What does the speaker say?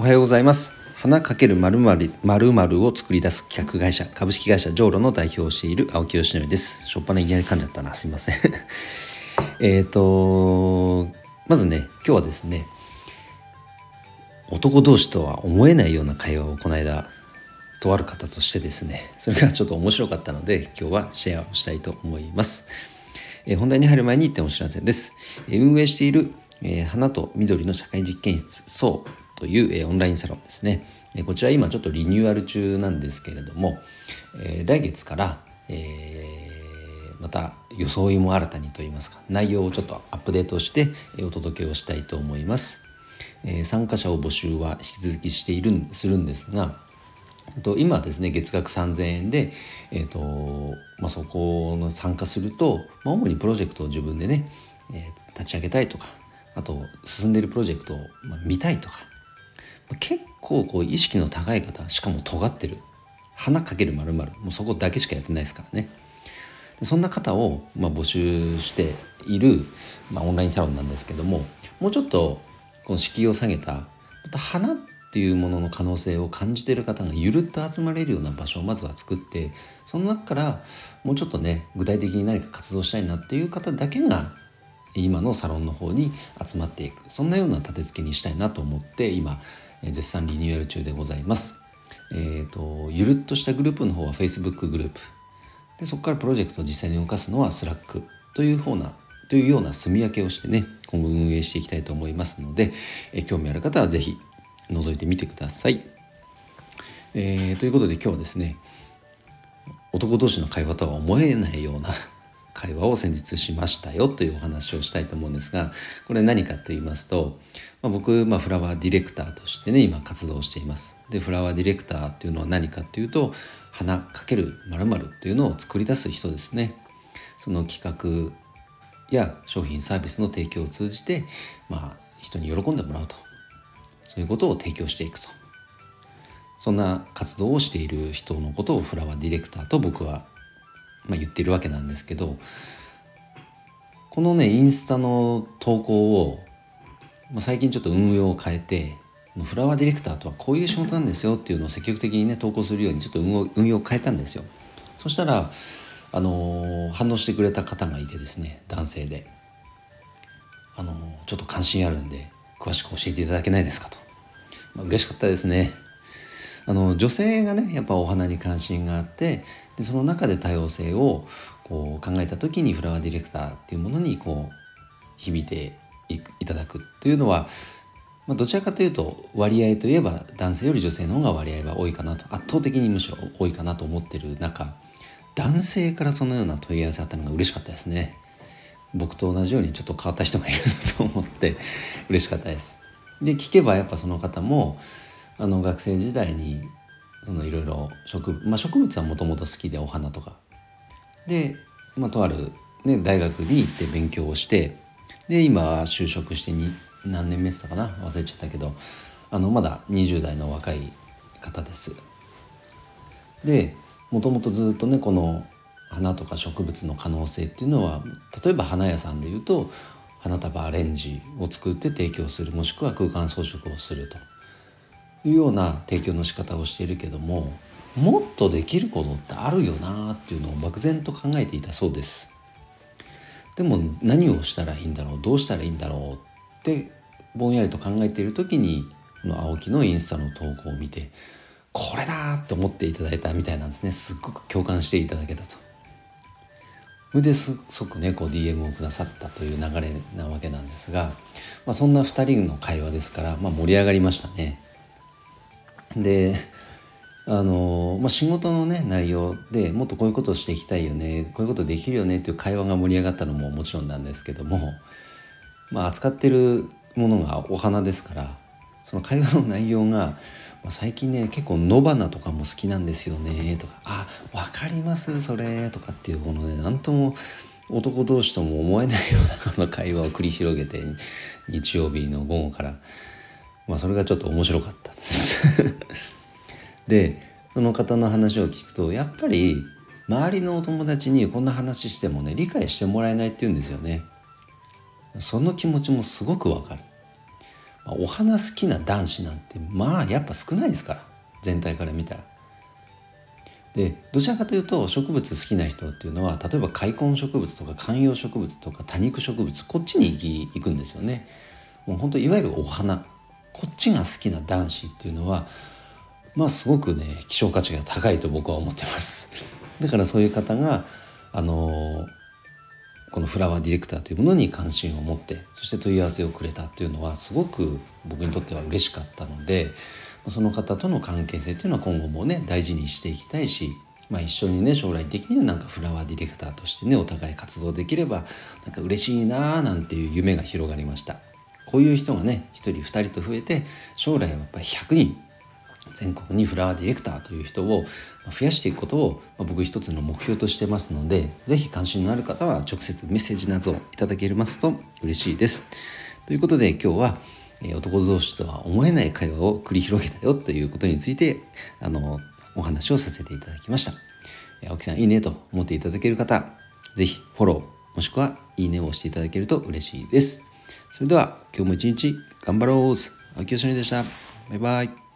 おはようございます。花かけるまるまるを作り出す企画会社株式会社ジョーロの代表をしている青木よしのりです。しょっぱないきなり噛んじゃったな。すいません。えっとまずね今日はですね男同士とは思えないような会話をこの間とある方としてですねそれがちょっと面白かったので今日はシェアをしたいと思います、えー、本題に入る前に一点お知らせです、えー、運営している、えー、花と緑の社会実験室そう。という、えー、オンラインサロンですね、えー、こちら今ちょっとリニューアル中なんですけれども、えー、来月から、えー、また装いも新たにといいますか内容をちょっとアップデートしてお届けをしたいと思います、えー、参加者を募集は引き続きしているんするんですが今ですね月額3000円で、えーとまあ、そこの参加すると、まあ、主にプロジェクトを自分でね、えー、立ち上げたいとかあと進んでいるプロジェクトを見たいとか結構こう意識の高い方しかも尖ってる。花かけるまるもうそこだけしかやってないですからね。そんな方を、まあ、募集している、まあ、オンラインサロンなんですけどももうちょっとこの敷居を下げたまた花っていうものの可能性を感じている方がゆるっと集まれるような場所をまずは作ってその中からもうちょっとね具体的に何か活動したいなっていう方だけが今のサロンの方に集まっていく。そんなような立て付けにしたいなと思って今絶賛リニューアル中でございます。えーと、ゆるっとしたグループの方は Facebook グループでそこからプロジェクトを実際に動かすのは Slack という方なというような住み分けをしてね今後運営していきたいと思いますので、え興味ある方は是非覗いてみてください。えー、ということで今日はですね男同士の会話とは思えないような会話を先日しましたよというお話をしたいと思うんですがこれ何かと言いますと、まあ、僕、まあ、フラワーディレクターとしてね今活動しています。でフラワーディレクターっていうのは何かっていうと花かけるまるっていうのを作り出す人ですね。その企画や商品サービスの提供を通じて、まあ、人に喜んでもらうと。そういうことを提供していくと。そんな活動をしている人のことをフラワーディレクターと僕はまあ、言ってるわけなんですけどこのねインスタの投稿を、ま、最近ちょっと運用を変えてフラワーディレクターとはこういう仕事なんですよっていうのを積極的にね投稿するようにちょっと運用を変えたんですよ。そしたらあのー、反応してくれた方がいてですね男性で。あのー、ちょっと関心あるんで詳しく教えていただけないですかと、まあ、嬉しかったですね。あの女性がねやっぱお花に関心があってでその中で多様性をこう考えた時にフラワーディレクターっていうものにこう響いていただくというのは、まあ、どちらかというと割合といえば男性より女性の方が割合は多いかなと圧倒的にむしろ多いかなと思ってる中男性からそのような問い合わせあったのが嬉しかったですね。僕と同じようにちょっと変わった人がいると思って嬉しかったです。で聞けばやっぱその方もあの学生時代にいろいろ植,、まあ、植物はもともと好きでお花とか。で、まあ、とある、ね、大学に行って勉強をしてで今就職してに何年目ってたかな？忘れちゃったけど。あのまだ20代の若い方です。でもともとずっとねこの花とか植物の可能性っていうのは例えば花屋さんでいうと花束アレンジを作って提供するもしくは空間装飾をすると。いうような提供の仕方をしているけどももっとできることってあるよなっていうのを漠然と考えていたそうです。でも何をしたらいいんだろうどうしたらいいんだろうってぼんやりと考えている時にこの青木のインスタの投稿を見てこれだって思っていただいたみたいなんですね。すっごく共感していただけたと。それです即ねこう DM をくださったという流れなわけなんですが、まあ、そんな2人の会話ですから、まあ、盛り上がりましたね。であの、まあ、仕事のね内容でもっとこういうことをしていきたいよねこういうことできるよねっていう会話が盛り上がったのももちろんなんですけども、まあ、扱ってるものがお花ですからその会話の内容が、まあ、最近ね結構野花とかも好きなんですよねとか「あ分かりますそれ」とかっていうこのね何とも男同士とも思えないような会話を繰り広げて日曜日の午後からまあそれがちょっと面白かったです。でその方の話を聞くとやっぱり周りのお友達にこんな話してもね理解してもらえないって言うんですよねその気持ちもすごくわかるお花好きな男子なんてまあやっぱ少ないですから全体から見たら。でどちらかというと植物好きな人っていうのは例えば開墾植物とか観葉植物とか多肉植物こっちに行き行くんですよね。もう本当いわゆるお花こっちが好きな男子っていうのはまあすごくね希少価値が高いと僕は思ってます。だからそういう方があのこのフラワーディレクターというものに関心を持ってそして問い合わせをくれたというのはすごく僕にとっては嬉しかったのでその方との関係性というのは今後もね大事にしていきたいし、まあ、一緒にね将来的にはなんかフラワーディレクターとしてねお互い活動できればなんか嬉しいなーなんていう夢が広がりました。こういう人がね1人2人と増えて将来はやっぱり100人全国にフラワーディレクターという人を増やしていくことを僕一つの目標としてますので是非関心のある方は直接メッセージなどをいただけますと嬉しいです。ということで今日は男同士とは思えない会話を繰り広げたよということについてあのお話をさせていただきました。青木さんいいねと思っていただける方是非フォローもしくはいいねを押していただけると嬉しいです。それでは今日も一日頑張ろう秋吉でした。バイバイ。